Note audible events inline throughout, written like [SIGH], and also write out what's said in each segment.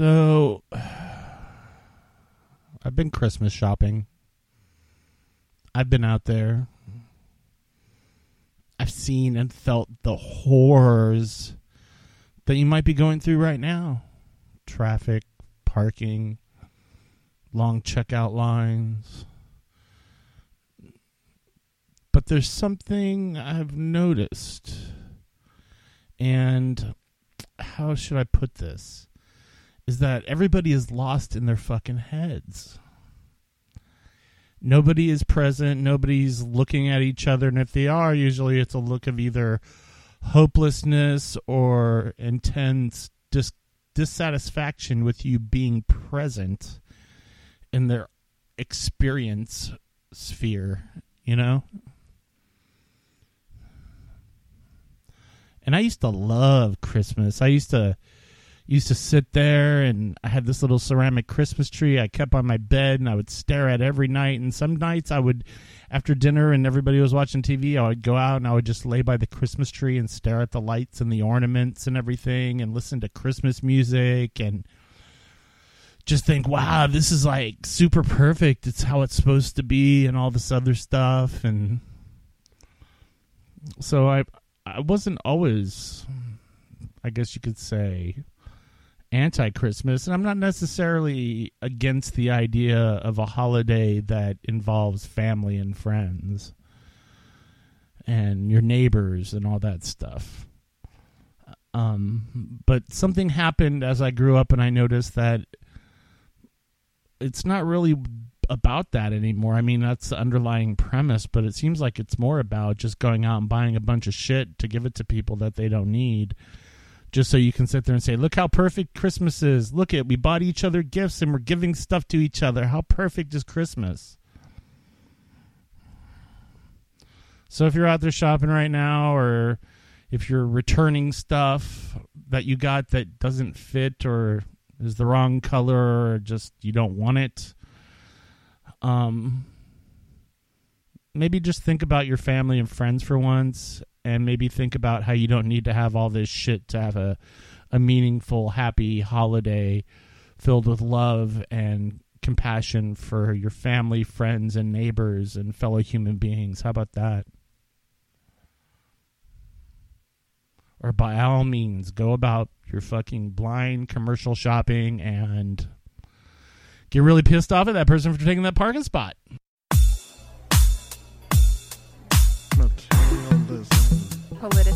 So, [SIGHS] I've been Christmas shopping. I've been out there. I've seen and felt the horrors that you might be going through right now traffic, parking, long checkout lines. But there's something I've noticed. And how should I put this? Is that everybody is lost in their fucking heads. Nobody is present. Nobody's looking at each other. And if they are, usually it's a look of either hopelessness or intense dis- dissatisfaction with you being present in their experience sphere, you know? And I used to love Christmas. I used to used to sit there and I had this little ceramic Christmas tree I kept on my bed and I would stare at every night. And some nights I would after dinner and everybody was watching TV I would go out and I would just lay by the Christmas tree and stare at the lights and the ornaments and everything and listen to Christmas music and just think wow this is like super perfect. It's how it's supposed to be and all this other stuff. And so I I wasn't always I guess you could say anti Christmas, and I'm not necessarily against the idea of a holiday that involves family and friends and your neighbors and all that stuff. Um, but something happened as I grew up, and I noticed that it's not really about that anymore. I mean, that's the underlying premise, but it seems like it's more about just going out and buying a bunch of shit to give it to people that they don't need just so you can sit there and say, "Look how perfect Christmas is. Look at we bought each other gifts and we're giving stuff to each other. How perfect is Christmas?" So if you're out there shopping right now or if you're returning stuff that you got that doesn't fit or is the wrong color or just you don't want it, um maybe just think about your family and friends for once and maybe think about how you don't need to have all this shit to have a a meaningful, happy holiday filled with love and compassion for your family, friends, and neighbors and fellow human beings. How about that? Or by all means, go about your fucking blind commercial shopping and get really pissed off at that person for taking that parking spot.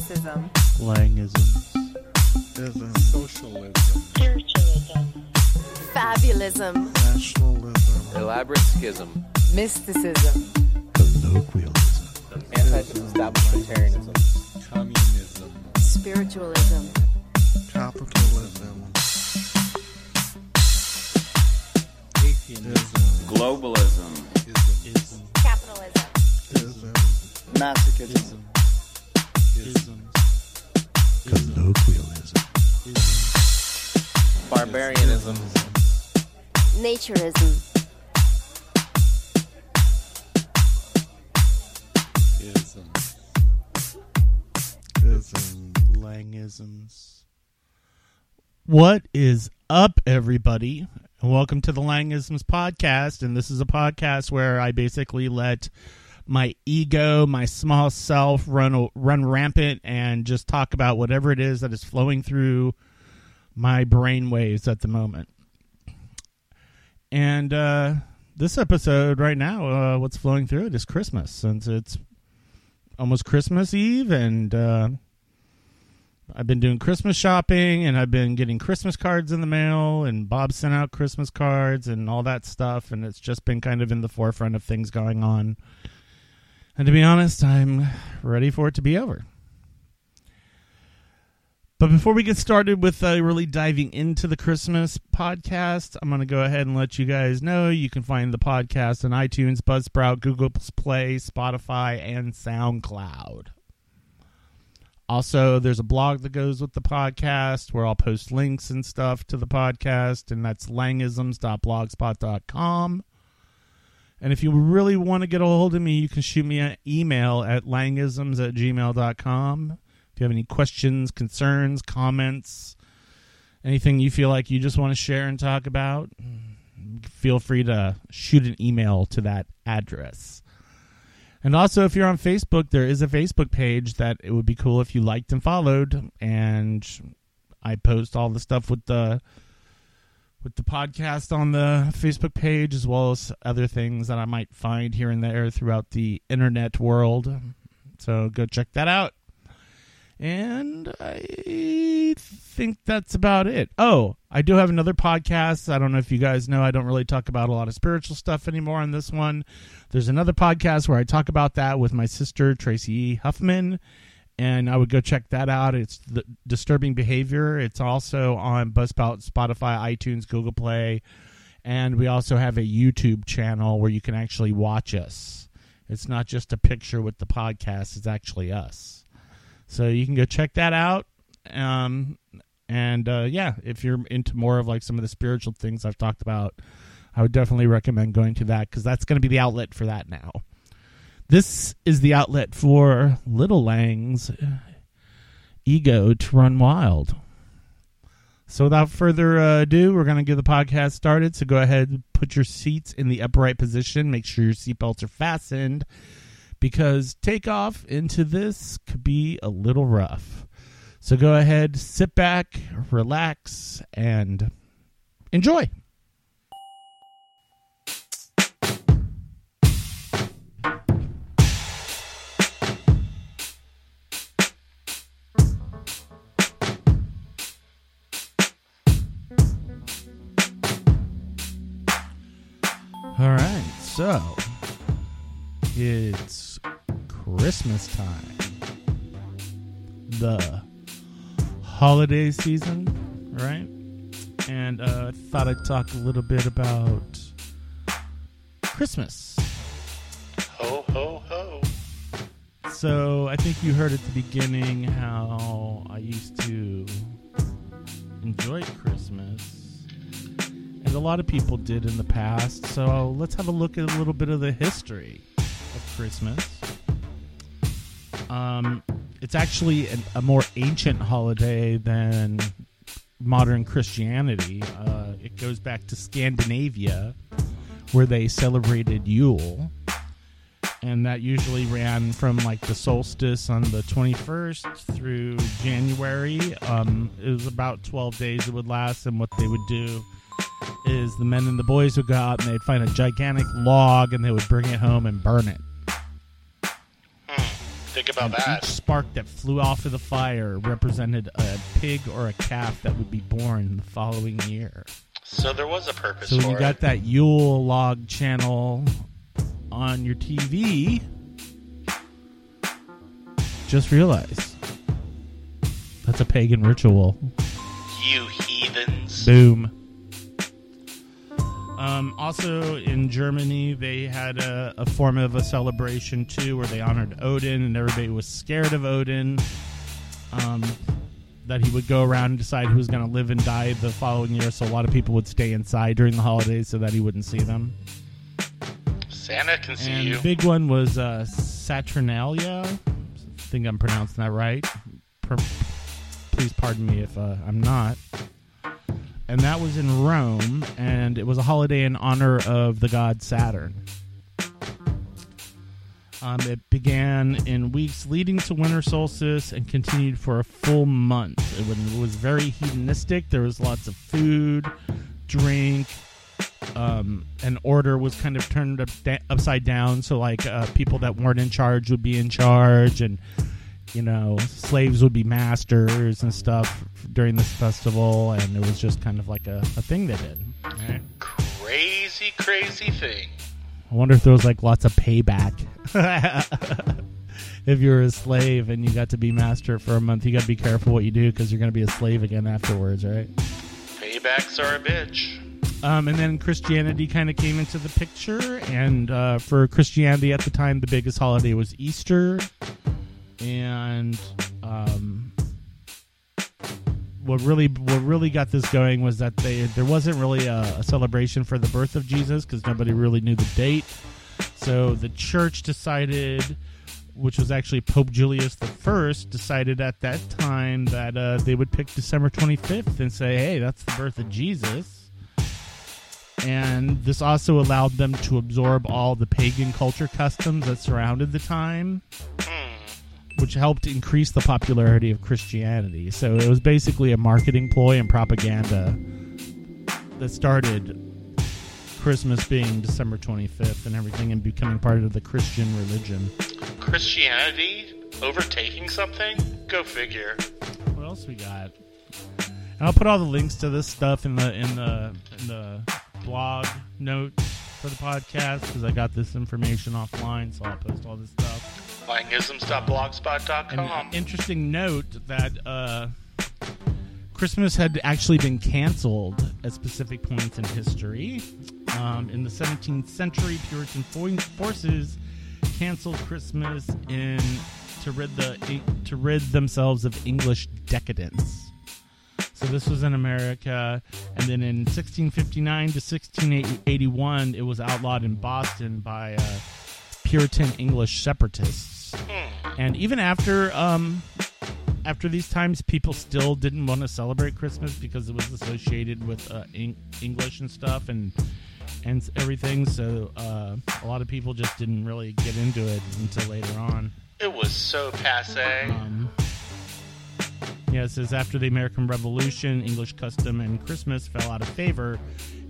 Politicism. Langisms. Socialism. Spiritualism. Fabulism. Nationalism. Elaborate schism. Mysticism. Colloquialism. Anti-establishmentarianism. Communism. Spiritualism. Capitalism. Atheism. Globalism. Ism. Capitalism. Ism. Masochism. Ism. Colloquialism. Barbarianism. Naturism. Ism. Ism. Langisms. What is up, everybody? And welcome to the Langisms podcast. And this is a podcast where I basically let my ego, my small self, run run rampant and just talk about whatever it is that is flowing through my brain waves at the moment. And uh, this episode right now, uh, what's flowing through it is Christmas, since it's almost Christmas Eve, and uh, I've been doing Christmas shopping, and I've been getting Christmas cards in the mail, and Bob sent out Christmas cards and all that stuff, and it's just been kind of in the forefront of things going on. And to be honest, I'm ready for it to be over. But before we get started with uh, really diving into the Christmas podcast, I'm going to go ahead and let you guys know you can find the podcast on iTunes, Buzzsprout, Google Play, Spotify, and SoundCloud. Also, there's a blog that goes with the podcast where I'll post links and stuff to the podcast, and that's langisms.blogspot.com. And if you really want to get a hold of me, you can shoot me an email at langisms at gmail.com. If you have any questions, concerns, comments, anything you feel like you just want to share and talk about, feel free to shoot an email to that address. And also, if you're on Facebook, there is a Facebook page that it would be cool if you liked and followed. And I post all the stuff with the with the podcast on the Facebook page, as well as other things that I might find here and there throughout the internet world. So go check that out. And I think that's about it. Oh, I do have another podcast. I don't know if you guys know, I don't really talk about a lot of spiritual stuff anymore on this one. There's another podcast where I talk about that with my sister, Tracy. Huffman. And I would go check that out. It's the Disturbing Behavior. It's also on Buzzsprout, Spotify, iTunes, Google Play. And we also have a YouTube channel where you can actually watch us. It's not just a picture with the podcast, it's actually us. So you can go check that out. Um, and uh, yeah, if you're into more of like some of the spiritual things I've talked about, I would definitely recommend going to that because that's going to be the outlet for that now. This is the outlet for Little Lang's ego to run wild. So without further uh, ado, we're going to get the podcast started. So go ahead, put your seats in the upright position. Make sure your seatbelts are fastened because takeoff into this could be a little rough. So go ahead, sit back, relax, and enjoy. So it's Christmas time. The holiday season, right? And uh, I thought I'd talk a little bit about Christmas. Ho, ho, ho. So I think you heard at the beginning how I used to enjoy Christmas. A lot of people did in the past. So let's have a look at a little bit of the history of Christmas. Um, it's actually an, a more ancient holiday than modern Christianity. Uh, it goes back to Scandinavia, where they celebrated Yule and that usually ran from like the solstice on the 21st through January. Um, it was about 12 days it would last, and what they would do is the men and the boys would go out and they'd find a gigantic log and they would bring it home and burn it. Hmm. Think about And that. each spark that flew off of the fire represented a pig or a calf that would be born the following year. So there was a purpose So you got it. that Yule log channel on your TV, just realize that's a pagan ritual. You heathens. Boom. Um, also in Germany, they had a, a form of a celebration too, where they honored Odin, and everybody was scared of Odin. Um, that he would go around and decide who was going to live and die the following year. So a lot of people would stay inside during the holidays so that he wouldn't see them. Santa can see and you. the big one was uh, Saturnalia. I think I'm pronouncing that right. Per- please pardon me if uh, I'm not. And that was in Rome, and it was a holiday in honor of the god Saturn. Um, it began in weeks leading to winter solstice and continued for a full month. It was, very hedonistic. There was lots of food, drink, um, and order was kind of turned up, upside down. So like uh, people that weren't in charge would be in charge, and you know slaves would be masters and stuff during this festival. And it was just kind of like a, a thing they did. Right? Crazy, crazy thing. I wonder if there was like lots of payback. [LAUGHS] if you were a slave and you got to be master for a month, you got to be careful what you do because you're going to be a slave again afterwards, right? Paybacks are a bitch. Um, and then Christianity kind of came into the picture, and uh, for Christianity at the time, the biggest holiday was Easter, and um, what really what really got this going was that they there wasn't really a, a celebration for the birth of Jesus because nobody really knew the date. So the church decided which was actually Pope Julius the First, decided at that time that uh, they would pick December 25th and say, "Hey, that's the birth of Jesus." And this also allowed them to absorb all the pagan culture customs that surrounded the time, which helped increase the popularity of Christianity. So it was basically a marketing ploy and propaganda that started Christmas being December 25th and everything and becoming part of the Christian religion. Christianity overtaking something? Go figure. What else we got? And I'll put all the links to this stuff in the in the in the blog notes for the podcast because I got this information offline, so I'll post all this stuff. An interesting note that uh, Christmas had actually been canceled at specific points in history. Um, in the 17th century, Puritan forces canceled Christmas in to rid the to rid themselves of English decadence. So this was in America, and then in 1659 to 1681, it was outlawed in Boston by uh, Puritan English separatists. And even after um, after these times, people still didn't want to celebrate Christmas because it was associated with uh, Eng- English and stuff and and everything. So uh, a lot of people just didn't really get into it until later on. It was so passe. Um, yeah, it says after the American Revolution, English custom and Christmas fell out of favor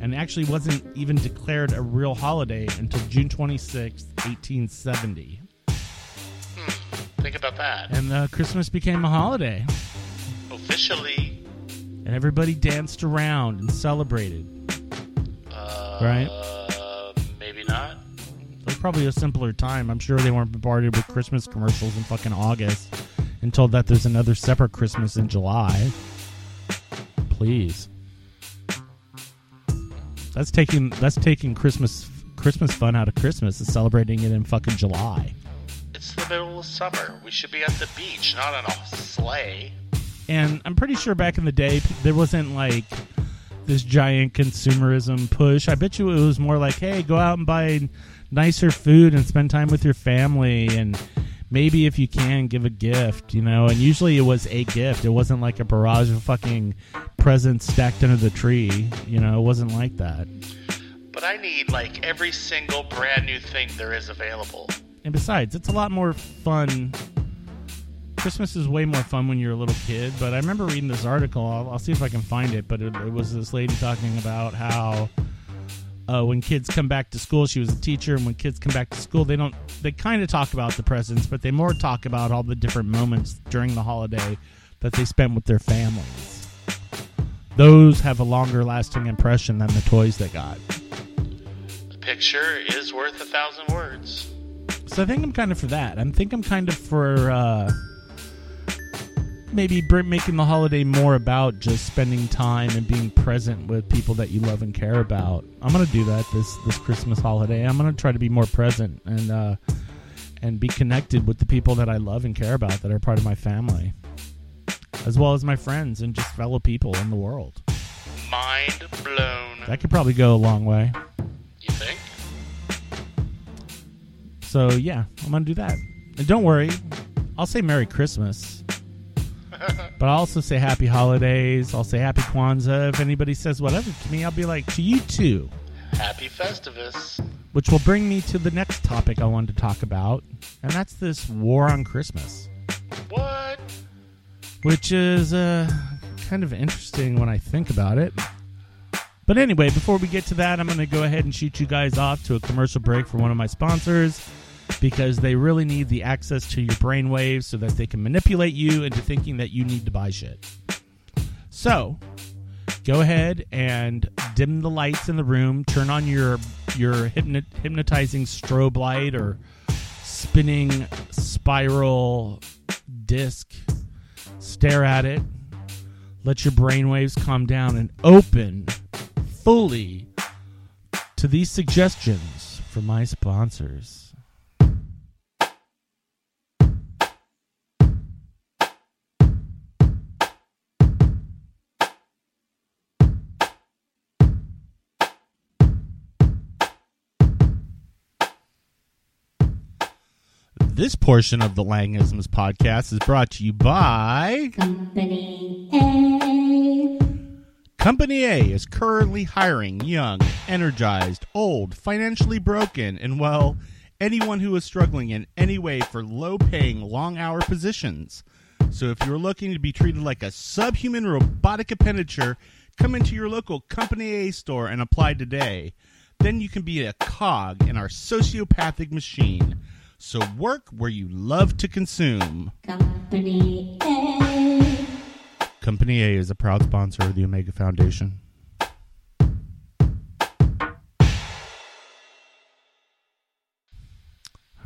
and actually wasn't even declared a real holiday until June 26th, 1870. Think about that. And uh, Christmas became a holiday, Officially, and everybody danced around and celebrated. uh, Right. maybe not. It was probably a simpler time. I'm sure they weren't bombarded with Christmas commercials in fucking August and told that there's another separate Christmas in July. Please. That's taking that's taking Christmas Christmas fun out of Christmas is celebrating it in fucking July. It's the middle of summer. We should be at the beach, not on a sleigh. And I'm pretty sure back in the day there wasn't like this giant consumerism push. I bet you it was more like, hey, go out and buy nicer food and spend time with your family and maybe if you can give a gift, you know. And usually it was a gift. It wasn't like a barrage of fucking presents stacked under the tree, you know. It wasn't like that. But I need like every single brand new thing there is available. And besides, it's a lot more fun. Christmas is way more fun when you're a little kid. But I remember reading this article. I'll, I'll see if I can find it. But it, it was this lady talking about how uh, when kids come back to school, she was a teacher, and when kids come back to school, they don't. They kind of talk about the presents, but they more talk about all the different moments during the holiday that they spent with their families. Those have a longer lasting impression than the toys they got. A picture is worth a thousand words. So I think I'm kind of for that. I think I'm kind of for uh, maybe making the holiday more about just spending time and being present with people that you love and care about. I'm gonna do that this this Christmas holiday. I'm gonna try to be more present and uh, and be connected with the people that I love and care about that are part of my family, as well as my friends and just fellow people in the world. Mind blown. That could probably go a long way. You think? So yeah, I'm gonna do that. And don't worry, I'll say Merry Christmas. But I'll also say Happy Holidays. I'll say Happy Kwanzaa. If anybody says whatever to me, I'll be like, to you too. Happy Festivus. Which will bring me to the next topic I wanted to talk about, and that's this war on Christmas, What? which is uh, kind of interesting when I think about it. But anyway, before we get to that, I'm going to go ahead and shoot you guys off to a commercial break for one of my sponsors because they really need the access to your brainwaves so that they can manipulate you into thinking that you need to buy shit. So, go ahead and dim the lights in the room, turn on your your hypno- hypnotizing strobe light or spinning spiral disc. Stare at it. Let your brainwaves calm down and open fully to these suggestions from my sponsors. This portion of the Langisms podcast is brought to you by Company A. Company A is currently hiring young, energized, old, financially broken, and well, anyone who is struggling in any way for low paying, long hour positions. So if you're looking to be treated like a subhuman robotic appendature, come into your local Company A store and apply today. Then you can be a cog in our sociopathic machine. So work where you love to consume. Company A. Company A is a proud sponsor of the Omega Foundation.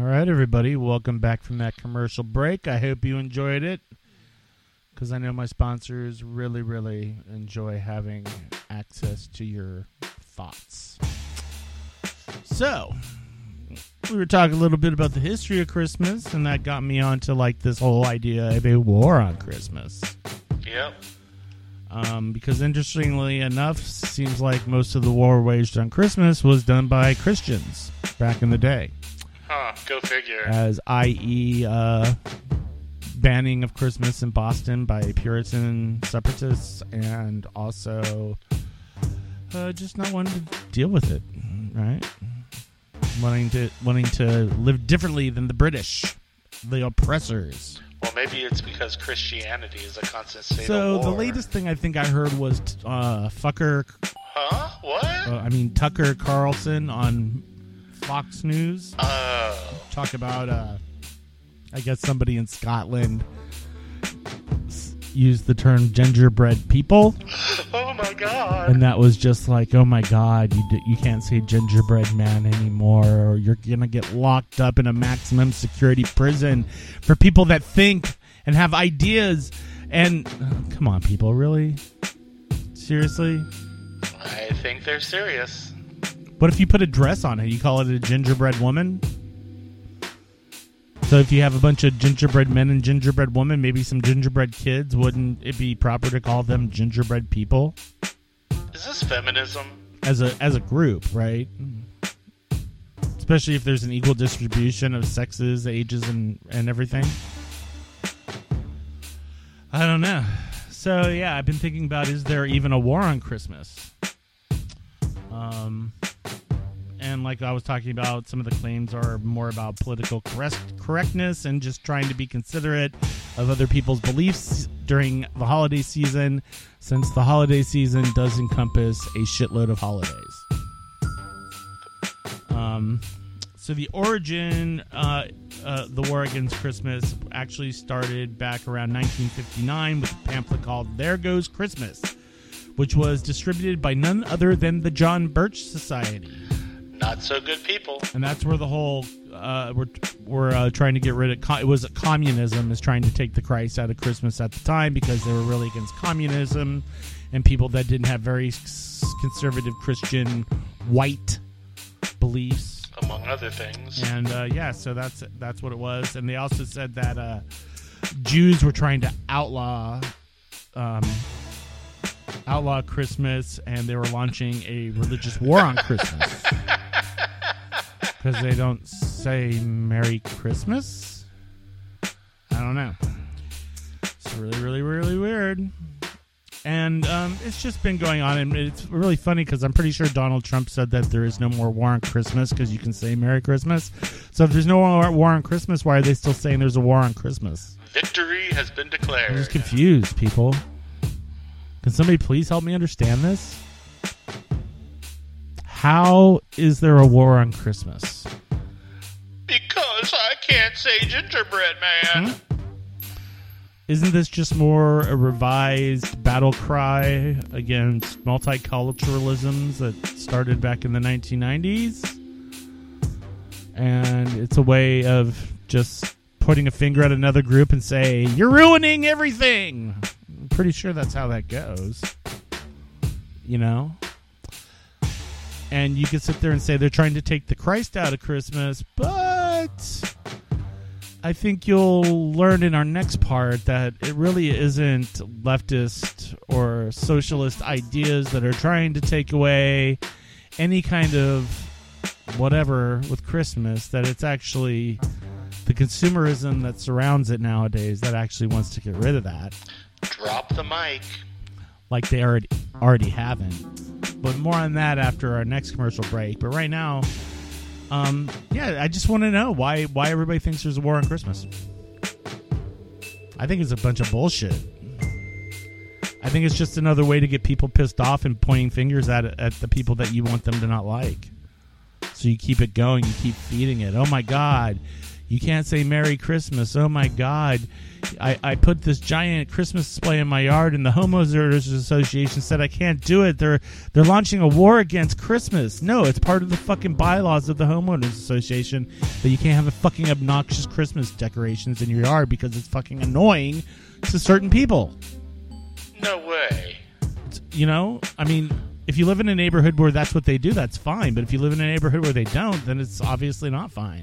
All right, everybody, welcome back from that commercial break. I hope you enjoyed it because I know my sponsors really, really enjoy having access to your thoughts. So, we were talking a little bit about the history of Christmas, and that got me onto like this whole idea of a war on Christmas. Yep. Um, because interestingly enough, seems like most of the war waged on Christmas was done by Christians back in the day, Huh. Go figure. as i.e., uh, banning of Christmas in Boston by Puritan separatists, and also uh, just not wanting to deal with it, right? Wanting to wanting to live differently than the British, the oppressors. well, maybe it's because Christianity is a constant state So the latest thing I think I heard was uh, fucker Huh? What? uh, I mean Tucker Carlson on Fox News Oh. talk about uh I guess somebody in Scotland used the term gingerbread people [LAUGHS] my god. and that was just like oh my god you d- you can't say gingerbread man anymore or you're going to get locked up in a maximum security prison for people that think and have ideas and uh, come on people really seriously I think they're serious. What if you put a dress on it? You call it a gingerbread woman? So if you have a bunch of gingerbread men and gingerbread women, maybe some gingerbread kids, wouldn't it be proper to call them gingerbread people Is this feminism? as a as a group, right? Especially if there's an equal distribution of sexes, ages, and and everything. I don't know. So yeah, I've been thinking about: is there even a war on Christmas? Um, and like I was talking about, some of the claims are more about political correct, correctness and just trying to be considerate of other people's beliefs during the holiday season, since the holiday season does encompass a shitload of holidays. Um, so the origin, uh, uh, the war against Christmas, actually started back around 1959 with a pamphlet called "There Goes Christmas," which was distributed by none other than the John Birch Society Not so good people. and that's where the whole uh, we're we're uh, trying to get rid of. Co- it was communism is trying to take the Christ out of Christmas at the time because they were really against communism and people that didn't have very conservative Christian white beliefs. Among other things. And uh, yeah, so that's that's what it was. And they also said that uh, Jews were trying to outlaw um, outlaw Christmas, and they were launching a religious war on Christmas [LAUGHS] because they don't say Merry Christmas. I don't know. It's really, really, really weird. And um, it's just been going on, and it's really funny because I'm pretty sure Donald Trump said that there is no more war on Christmas because you can say Merry Christmas. So if there's no more war on Christmas, why are they still saying there's a war on Christmas? Victory has been declared. I'm just confused, people. Can somebody please help me understand this? How is there a war on Christmas? Because I can't say gingerbread man. Hmm? Isn't this just more a revised battle cry against multiculturalisms that started back in the 1990s? And it's a way of just putting a finger at another group and say, You're ruining everything! I'm pretty sure that's how that goes. You know? And you can sit there and say they're trying to take the Christ out of Christmas, but I think you'll learn in our next part that it really isn't leftist or socialist ideas that are trying to take away any kind of whatever with Christmas, that it's actually the consumerism that surrounds it nowadays that actually wants to get rid of that, Drop the mic. like they already already haven't. But more on that after our next commercial break. But right now, um, yeah, I just want to know why why everybody thinks there's a war on Christmas. I think it's a bunch of bullshit. I think it's just another way to get people pissed off and pointing fingers at at the people that you want them to not like. So you keep it going, you keep feeding it. Oh my God, you can't say Merry Christmas. Oh my God, I, I put this giant Christmas display in my yard, and the Homeowners Association said I can't do it. They're they're launching a war against Christmas. No, it's part of the fucking bylaws of the Homeowners Association that you can't have a fucking obnoxious Christmas decorations in your yard because it's fucking annoying to certain people No way. you know i mean if you live in a neighborhood where that's what they do that's fine but if you live in a neighborhood where they don't then it's obviously not fine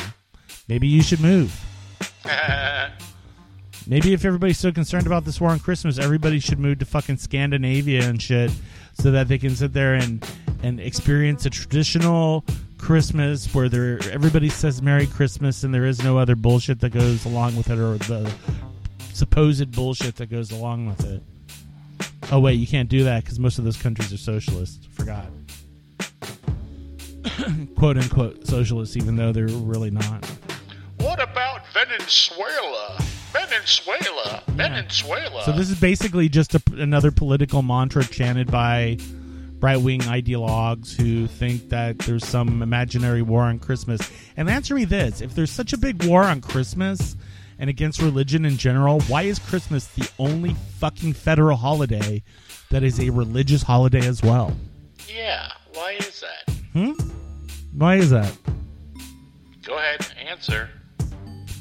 maybe you should move [LAUGHS] maybe if everybody's so concerned about this war on christmas everybody should move to fucking scandinavia and shit so that they can sit there and and experience a traditional christmas where there everybody says merry christmas and there is no other bullshit that goes along with it or the supposed bullshit that goes along with it Oh wait, you can't do that because most of those countries are socialist. Forgot. [COUGHS] "Quote unquote" socialist, even though they're really not. What about Venezuela? Venezuela. Venezuela. So this is basically just a, another political mantra chanted by right-wing ideologues who think that there's some imaginary war on Christmas. And answer me this: If there's such a big war on Christmas and against religion in general, why is Christmas the only fucking federal holiday that is a religious holiday as well? yeah. Why is that? Hmm? Why is that? Go ahead. Answer.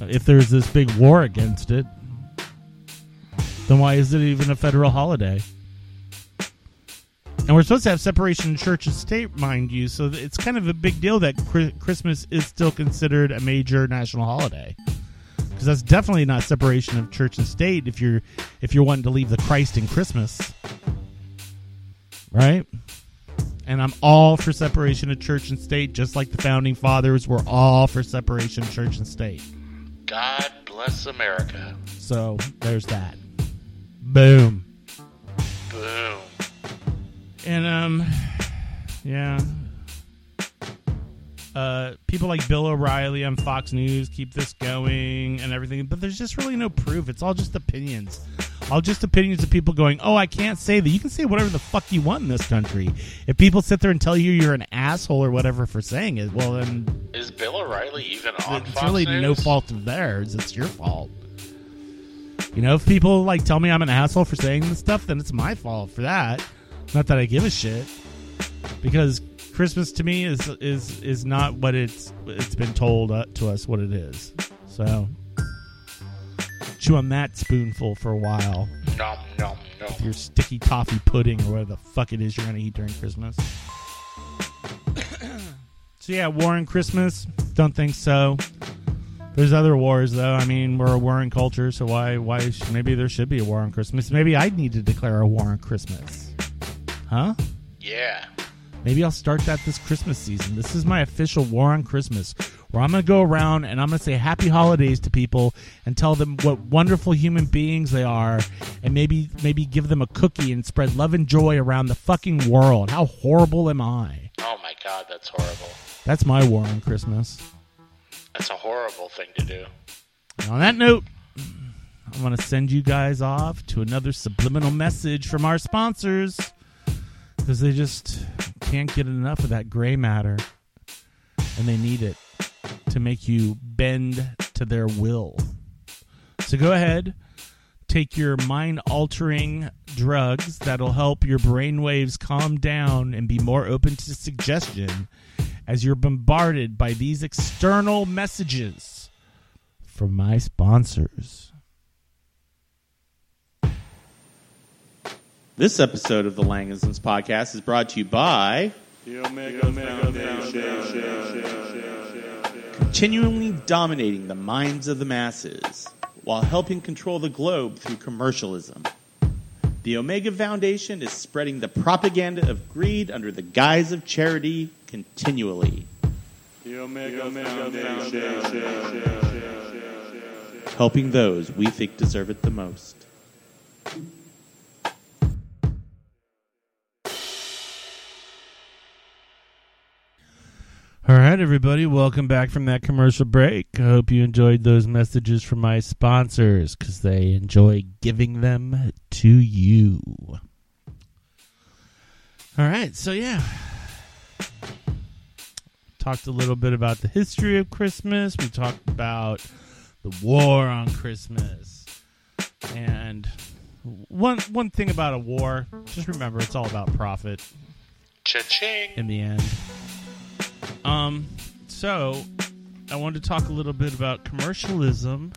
If there's this big war against it, then why is it even a federal holiday? And we're supposed to have separation of church and state, mind you, so it's kind of a big deal that Christmas is still considered a major national holiday. Because that's definitely not separation of church and state if you're if you're wanting to leave the Christ in Christmas, right? And I'm all for separation of church and state, just like the founding fathers were all for separation of church and state. God bless America. So there's that. Boom. Boom. And um yeah. Uh people like Bill O'Reilly on Fox News keep this going and everything, but there's just really no proof. It's all just opinions. All just opinions of people going, "Oh, I can't say that." You can say whatever the fuck you want in this country. If people sit there and tell you you're an asshole or whatever for saying it, well then Is Bill O'Reilly even on it's Fox really News? no fault of theirs. It's your fault. You know, if people like tell me I'm an asshole for saying this stuff, then it's my fault for that. Not that I give a shit, because Christmas to me is is is not what it's it's been told uh, to us what it is. So chew on that spoonful for a while. Nom nom nom. Your sticky toffee pudding or whatever the fuck it is you're gonna eat during Christmas. [COUGHS] so yeah, war on Christmas. Don't think so. There's other wars though. I mean, we're a warring culture, so why why sh- maybe there should be a war on Christmas? Maybe I need to declare a war on Christmas. Huh? Yeah. Maybe I'll start that this Christmas season. This is my official war on Christmas, where I'm going to go around and I'm going to say happy holidays to people and tell them what wonderful human beings they are, and maybe maybe give them a cookie and spread love and joy around the fucking world. How horrible am I? Oh my God, that's horrible. That's my war on Christmas. That's a horrible thing to do. And on that note, I want to send you guys off to another subliminal message from our sponsors because they just can't get enough of that gray matter and they need it to make you bend to their will. So go ahead, take your mind altering drugs that'll help your brain waves calm down and be more open to suggestion as you're bombarded by these external messages from my sponsors. This episode of the Langisms podcast is brought to you by continually dominating the minds of the masses while helping control the globe through commercialism. The Omega Foundation is spreading the propaganda of greed under the guise of charity continually. The Omega Foundation. helping those we think deserve it the most. All right, everybody, welcome back from that commercial break. I hope you enjoyed those messages from my sponsors because they enjoy giving them to you. All right, so yeah, talked a little bit about the history of Christmas. We talked about the war on Christmas, and one one thing about a war, just remember it's all about profit Cha-ching. in the end. Um, so I wanted to talk a little bit about commercialism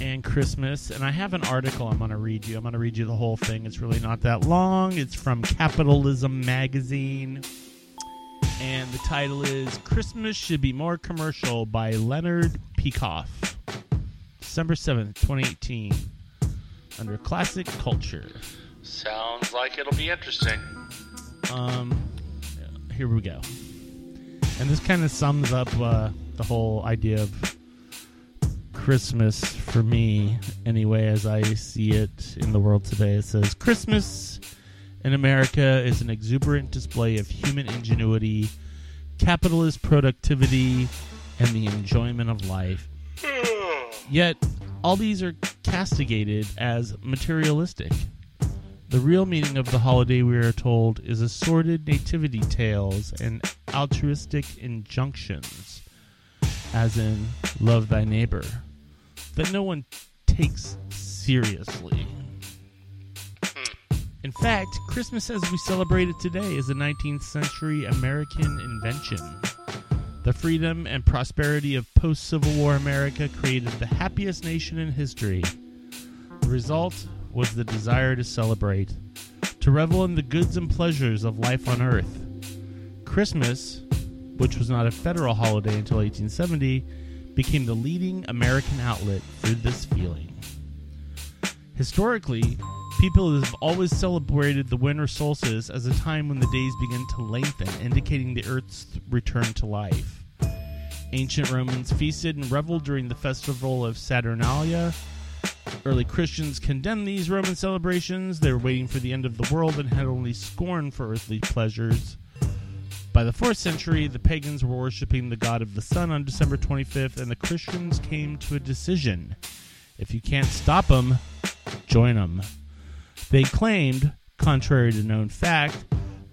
and Christmas, and I have an article I'm going to read you. I'm going to read you the whole thing. It's really not that long. It's from Capitalism Magazine, and the title is "Christmas Should Be More Commercial" by Leonard Peikoff, December seventh, 2018, under Classic Culture. Sounds like it'll be interesting. Um, here we go. And this kind of sums up uh, the whole idea of Christmas for me, anyway, as I see it in the world today. It says Christmas in America is an exuberant display of human ingenuity, capitalist productivity, and the enjoyment of life. Yet, all these are castigated as materialistic. The real meaning of the holiday, we are told, is assorted nativity tales and altruistic injunctions, as in, love thy neighbor, that no one takes seriously. In fact, Christmas as we celebrate it today is a 19th century American invention. The freedom and prosperity of post Civil War America created the happiest nation in history. The result was the desire to celebrate, to revel in the goods and pleasures of life on earth. Christmas, which was not a federal holiday until 1870, became the leading American outlet for this feeling. Historically, people have always celebrated the winter solstice as a time when the days begin to lengthen, indicating the Earth's return to life. Ancient Romans feasted and reveled during the festival of Saturnalia. Early Christians condemned these Roman celebrations. They were waiting for the end of the world and had only scorn for earthly pleasures. By the 4th century, the pagans were worshiping the god of the sun on December 25th, and the Christians came to a decision. If you can't stop them, join them. They claimed, contrary to known fact,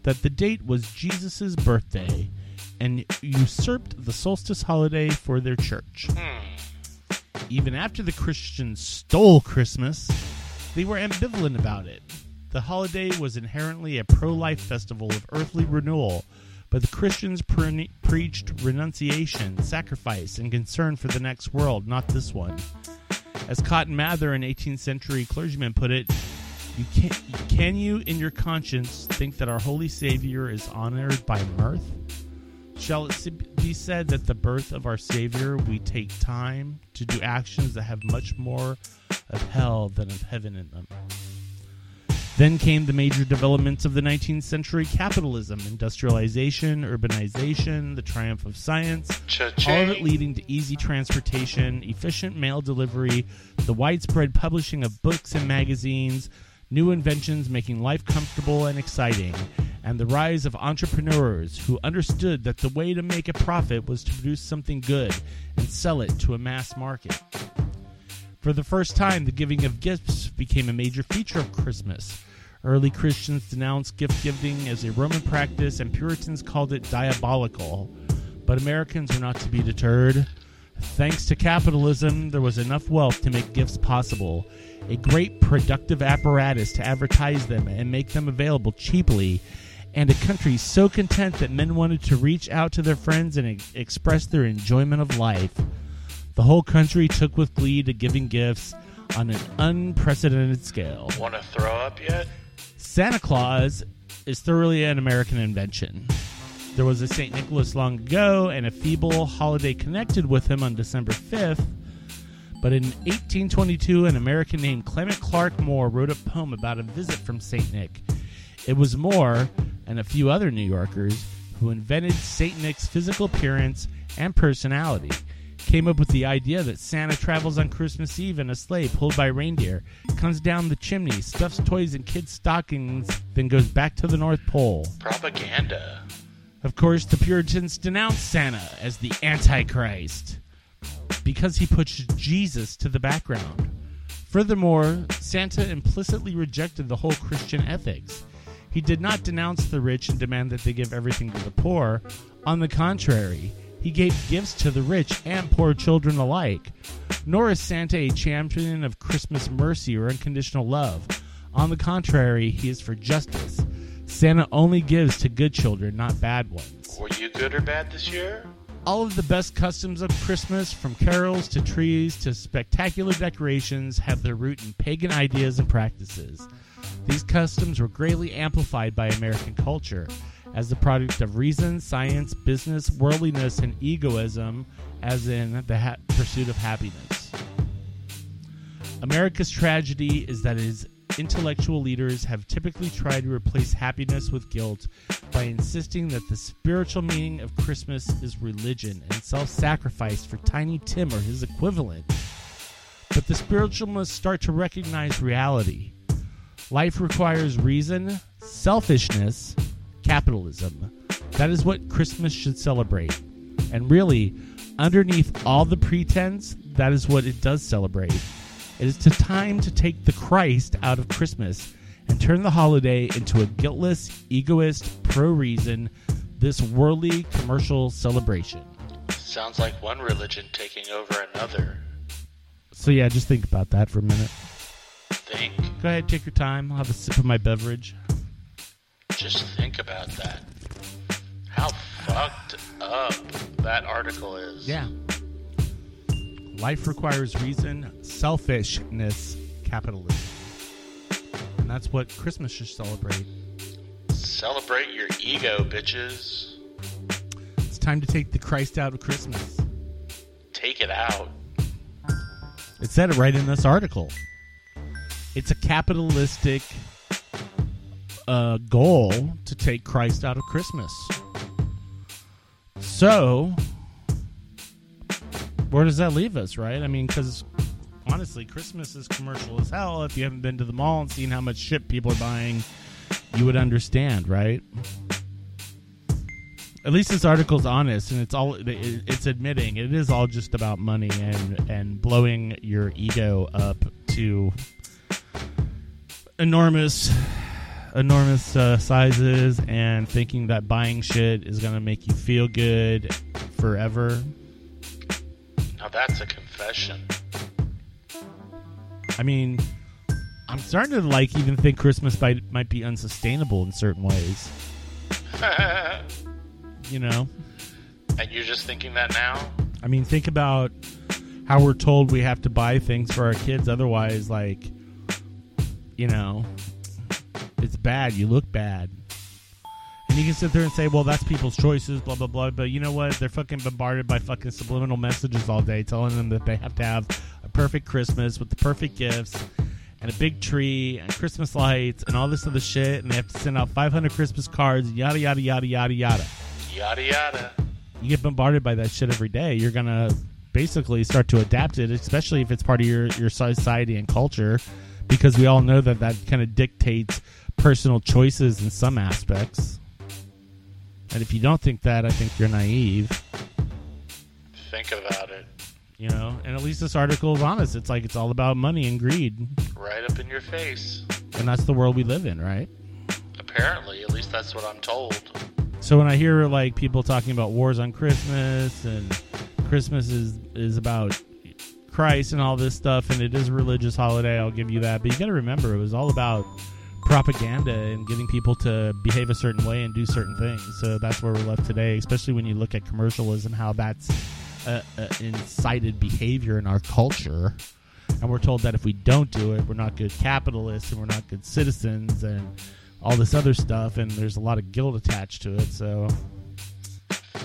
that the date was Jesus' birthday and usurped the solstice holiday for their church. Hmm. Even after the Christians stole Christmas, they were ambivalent about it. The holiday was inherently a pro life festival of earthly renewal, but the Christians pre- preached renunciation, sacrifice, and concern for the next world, not this one. As Cotton Mather, an 18th century clergyman, put it, you can, can you, in your conscience, think that our holy Savior is honored by mirth? Shall it be said that the birth of our Savior we take time to do actions that have much more of hell than of heaven in them? Then came the major developments of the 19th century capitalism, industrialization, urbanization, the triumph of science, all of it leading to easy transportation, efficient mail delivery, the widespread publishing of books and magazines, new inventions making life comfortable and exciting, and the rise of entrepreneurs who understood that the way to make a profit was to produce something good and sell it to a mass market. For the first time, the giving of gifts became a major feature of Christmas. Early Christians denounced gift giving as a Roman practice, and Puritans called it diabolical. But Americans were not to be deterred. Thanks to capitalism, there was enough wealth to make gifts possible, a great productive apparatus to advertise them and make them available cheaply, and a country so content that men wanted to reach out to their friends and ex- express their enjoyment of life. The whole country took with glee to giving gifts on an unprecedented scale. Want to throw up yet? Santa Claus is thoroughly an American invention. There was a St. Nicholas long ago, and a feeble holiday connected with him on December 5th. But in 1822, an American named Clement Clark Moore wrote a poem about a visit from St. Nick. It was Moore and a few other New Yorkers who invented St. Nick's physical appearance and personality. came up with the idea that Santa travels on Christmas Eve in a sleigh pulled by reindeer, comes down the chimney, stuffs toys in kids' stockings, then goes back to the North Pole. Propaganda. Of course, the Puritans denounced Santa as the Antichrist because he pushed Jesus to the background. Furthermore, Santa implicitly rejected the whole Christian ethics. He did not denounce the rich and demand that they give everything to the poor. On the contrary, he gave gifts to the rich and poor children alike. Nor is Santa a champion of Christmas mercy or unconditional love. On the contrary, he is for justice. Santa only gives to good children, not bad ones. Were you good or bad this year? All of the best customs of Christmas, from carols to trees to spectacular decorations, have their root in pagan ideas and practices. These customs were greatly amplified by American culture as the product of reason, science, business, worldliness, and egoism, as in the ha- pursuit of happiness. America's tragedy is that its intellectual leaders have typically tried to replace happiness with guilt by insisting that the spiritual meaning of Christmas is religion and self sacrifice for Tiny Tim or his equivalent. But the spiritual must start to recognize reality. Life requires reason, selfishness, capitalism. That is what Christmas should celebrate. And really, underneath all the pretense, that is what it does celebrate. It is to time to take the Christ out of Christmas and turn the holiday into a guiltless, egoist, pro reason, this worldly commercial celebration. Sounds like one religion taking over another. So, yeah, just think about that for a minute. Go ahead, take your time. I'll have a sip of my beverage. Just think about that. How fucked up that article is. Yeah. Life requires reason, selfishness, capitalism. And that's what Christmas should celebrate. Celebrate your ego, bitches. It's time to take the Christ out of Christmas. Take it out. It said it right in this article. It's a capitalistic uh, goal to take Christ out of Christmas. So, where does that leave us, right? I mean, because honestly, Christmas is commercial as hell. If you haven't been to the mall and seen how much shit people are buying, you would understand, right? At least this article's honest, and it's all it's admitting it is all just about money and and blowing your ego up to enormous enormous uh, sizes and thinking that buying shit is gonna make you feel good forever. Now that's a confession. I mean, I'm starting to like even think Christmas might might be unsustainable in certain ways. [LAUGHS] You know, and you're just thinking that now? I mean, think about how we're told we have to buy things for our kids, otherwise, like, you know, it's bad. You look bad. And you can sit there and say, well, that's people's choices, blah, blah, blah. But you know what? They're fucking bombarded by fucking subliminal messages all day telling them that they have to have a perfect Christmas with the perfect gifts and a big tree and Christmas lights and all this other shit. And they have to send out 500 Christmas cards, yada, yada, yada, yada, yada Yada yada. you get bombarded by that shit every day, you're gonna basically start to adapt it, especially if it's part of your your society and culture, because we all know that that kind of dictates personal choices in some aspects. And if you don't think that, I think you're naive. Think about it. You know, and at least this article is honest. It's like it's all about money and greed, Right up in your face. and that's the world we live in, right? Apparently, at least that's what I'm told. So when I hear like people talking about wars on Christmas and Christmas is is about Christ and all this stuff and it is a religious holiday, I'll give you that. But you got to remember it was all about propaganda and getting people to behave a certain way and do certain things. So that's where we're left today, especially when you look at commercialism how that's uh, uh, incited behavior in our culture. And we're told that if we don't do it, we're not good capitalists and we're not good citizens and all this other stuff. And there's a lot of guilt attached to it. So,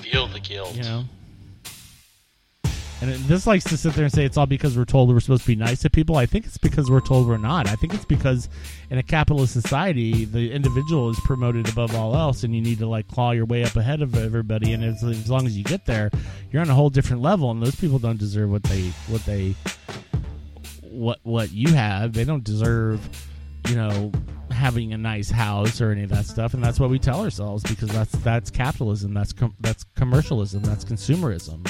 Feel the guilt. you know. And this likes to sit there and say it's all because we're told we're supposed to be nice to people. I think it's because we're told we're not. I think it's because in a capitalist society, the individual is promoted above all else, and you need to like claw your way up ahead of everybody. And as, as long as you get there, you're on a whole different level. And those people don't deserve what they what they what what you have. They don't deserve, you know, having a nice house or any of that stuff. And that's what we tell ourselves because that's that's capitalism. That's com- that's commercialism. That's consumerism.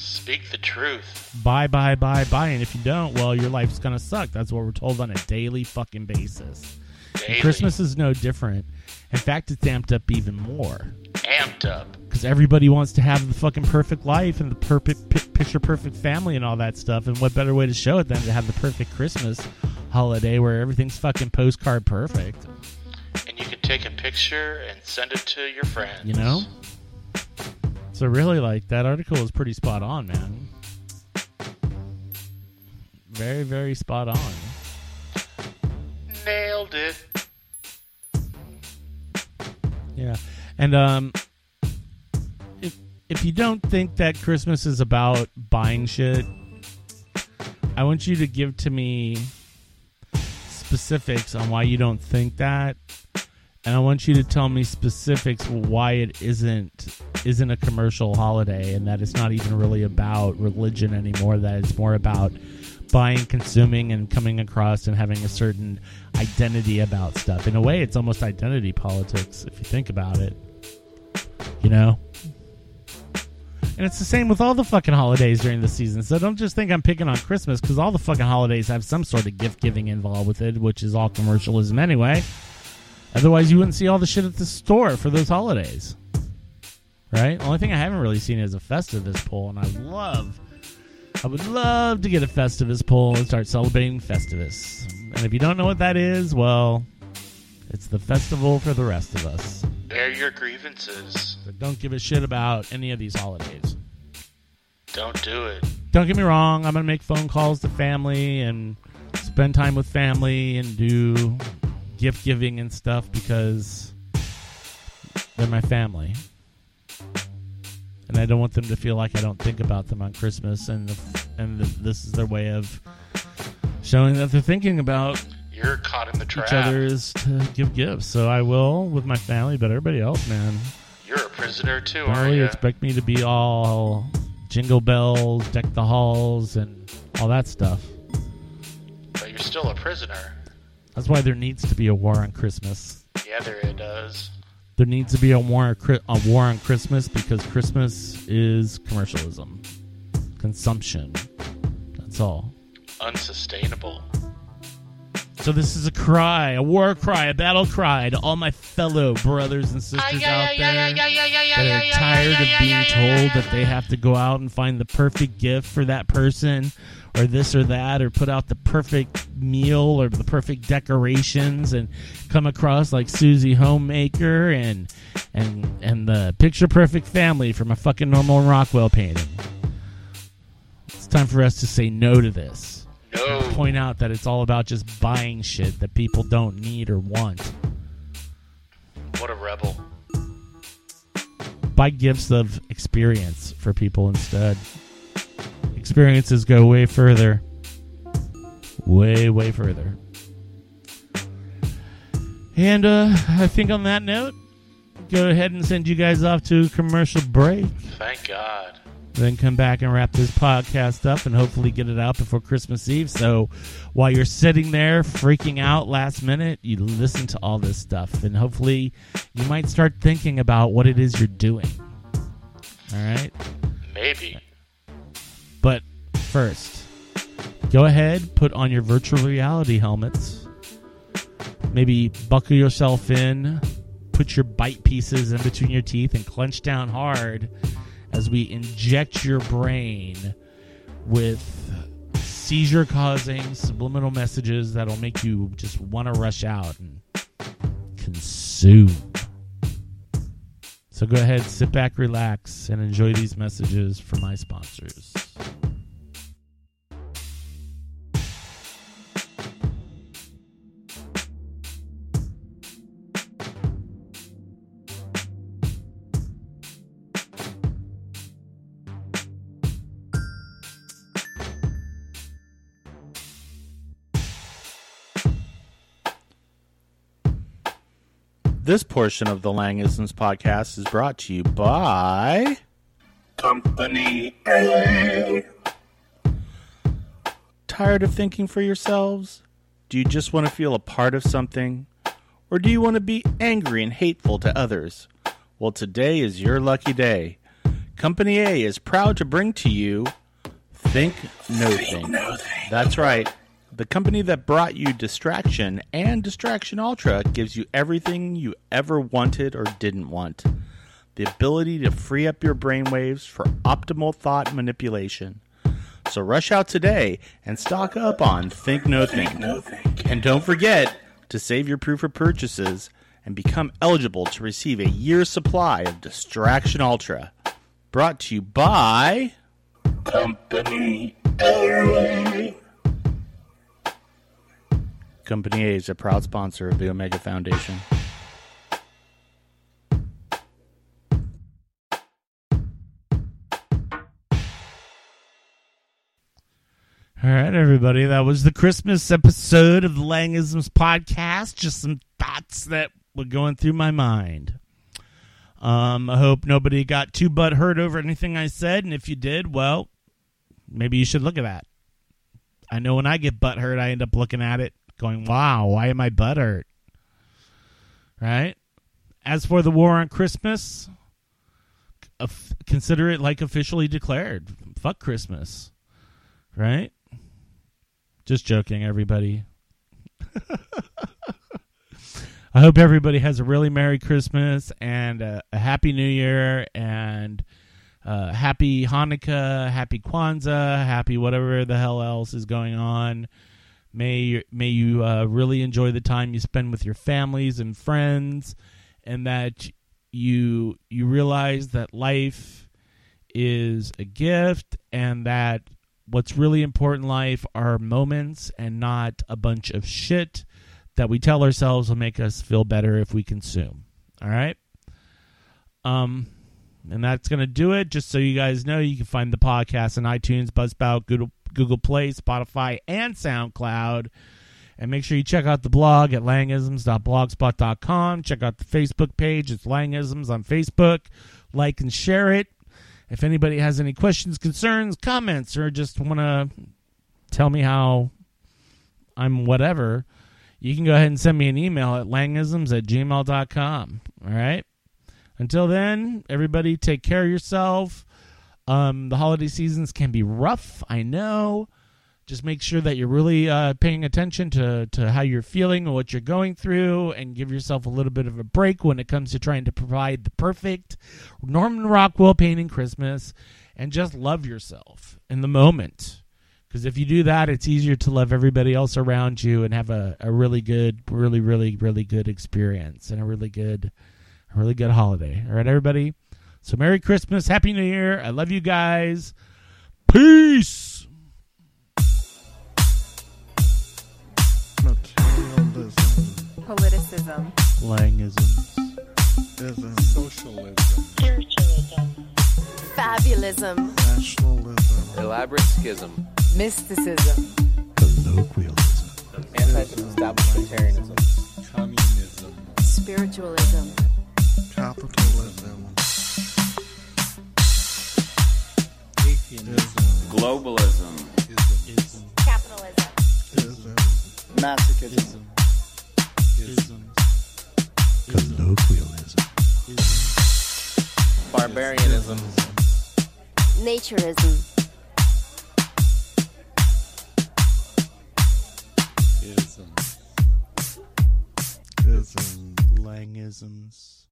Speak the truth. Buy, buy, buy, buy. And if you don't, well, your life's gonna suck. That's what we're told on a daily fucking basis. Daily. Christmas is no different. In fact, it's amped up even more amped up. because everybody wants to have the fucking perfect life and the perfect pi- picture perfect family and all that stuff. And what better way to show it than to have the perfect Christmas holiday where everything's fucking postcard perfect? And you can take a picture and send it to your friends. You know? So really, like that article is pretty spot on, man. Very, very spot on. Nailed it. Yeah, and um, if if you don't think that Christmas is about buying shit, I want you to give to me specifics on why you don't think that, and I want you to tell me specifics why it isn't isn't a commercial holiday, and that it's not even really about religion anymore. That it's more about buying, consuming, and coming across and having a certain identity about stuff. In a way, it's almost identity politics if you think about it. You know? And it's the same with all the fucking holidays during the season. So don't just think I'm picking on Christmas because all the fucking holidays have some sort of gift giving involved with it, which is all commercialism anyway. Otherwise, you wouldn't see all the shit at the store for those holidays. Right? Only thing I haven't really seen is a Festivus pole, and I love I would love to get a Festivus pole and start celebrating Festivus. And if you don't know what that is, well, it's the festival for the rest of us Bear your grievances. that don't give a shit about any of these holidays. Don't do it. Don't get me wrong, I'm going to make phone calls to family and spend time with family and do gift giving and stuff because they're my family. And I don't want them to feel like I don't think about them on Christmas and and this is their way of showing that they're thinking about You're caught in the trap. each other is to give gifts. So I will with my family, but everybody else, man. You're a prisoner too, aren't you? expect me to be all jingle bells, deck the halls, and all that stuff. But you're still a prisoner. That's why there needs to be a war on Christmas. Yeah, there it does. There needs to be a war, on Chri- a war on Christmas because Christmas is commercialism, consumption. That's all. Unsustainable. So this is a cry, a war cry, a battle cry to all my fellow brothers and sisters out there that are tired of being told that they have to go out and find the perfect gift for that person or this or that or put out the perfect meal or the perfect decorations and come across like Susie Homemaker and and and the picture perfect family from a fucking Norman Rockwell painting. It's time for us to say no to this. No. Point out that it's all about just buying shit that people don't need or want. What a rebel. buy gifts of experience for people instead. Experiences go way further. Way, way further. And uh, I think on that note, go ahead and send you guys off to commercial break. Thank God. Then come back and wrap this podcast up and hopefully get it out before Christmas Eve. So while you're sitting there freaking out last minute, you listen to all this stuff and hopefully you might start thinking about what it is you're doing. All right? Maybe. But first, go ahead, put on your virtual reality helmets. Maybe buckle yourself in, put your bite pieces in between your teeth, and clench down hard as we inject your brain with seizure causing subliminal messages that'll make you just want to rush out and consume. So go ahead, sit back, relax, and enjoy these messages from my sponsors. This portion of the Langisms podcast is brought to you by Company A. Tired of thinking for yourselves? Do you just want to feel a part of something? Or do you want to be angry and hateful to others? Well, today is your lucky day. Company A is proud to bring to you Think No Think. That's right. The company that brought you Distraction and Distraction Ultra gives you everything you ever wanted or didn't want. The ability to free up your brainwaves for optimal thought manipulation. So rush out today and stock up on Think No Think. And don't forget to save your proof of purchases and become eligible to receive a year's supply of Distraction Ultra. Brought to you by Company A. Company A is a proud sponsor of the Omega Foundation. All right, everybody. That was the Christmas episode of the Langisms podcast. Just some thoughts that were going through my mind. Um, I hope nobody got too butt hurt over anything I said, and if you did, well, maybe you should look at that. I know when I get butt hurt, I end up looking at it, going, "Wow, why am I butt hurt?" Right. As for the war on Christmas, consider it like officially declared. Fuck Christmas. Right. Just joking, everybody. [LAUGHS] I hope everybody has a really Merry Christmas and a, a Happy New Year and uh, Happy Hanukkah, Happy Kwanzaa, Happy whatever the hell else is going on. May may you uh, really enjoy the time you spend with your families and friends, and that you you realize that life is a gift and that what's really important in life are moments and not a bunch of shit that we tell ourselves will make us feel better if we consume. All right? Um and that's going to do it. Just so you guys know, you can find the podcast on iTunes, Buzzsprout, Google Google Play, Spotify, and SoundCloud. And make sure you check out the blog at langisms.blogspot.com. Check out the Facebook page. It's Langisms on Facebook. Like and share it. If anybody has any questions, concerns, comments, or just want to tell me how I'm whatever, you can go ahead and send me an email at langisms at gmail.com. All right? Until then, everybody take care of yourself. Um, the holiday seasons can be rough, I know. Just make sure that you're really uh, paying attention to, to how you're feeling and what you're going through, and give yourself a little bit of a break when it comes to trying to provide the perfect Norman Rockwell painting Christmas, and just love yourself in the moment. Because if you do that, it's easier to love everybody else around you and have a, a really good, really, really, really good experience and a really good, a really good holiday. All right, everybody. So Merry Christmas, Happy New Year. I love you guys. Peace. Materialism, Politicism. Langisms. ism, socialism, Fabulism. nationalism, Elaborate schism. Mysticism. Colloquialism. Anti-establishmentarianism. communism, Spiritualism. capitalism, Globalism. Capitalism. ism, masochism. Colloquialism. Barbarianism. Naturism. ism, ism. Langisms.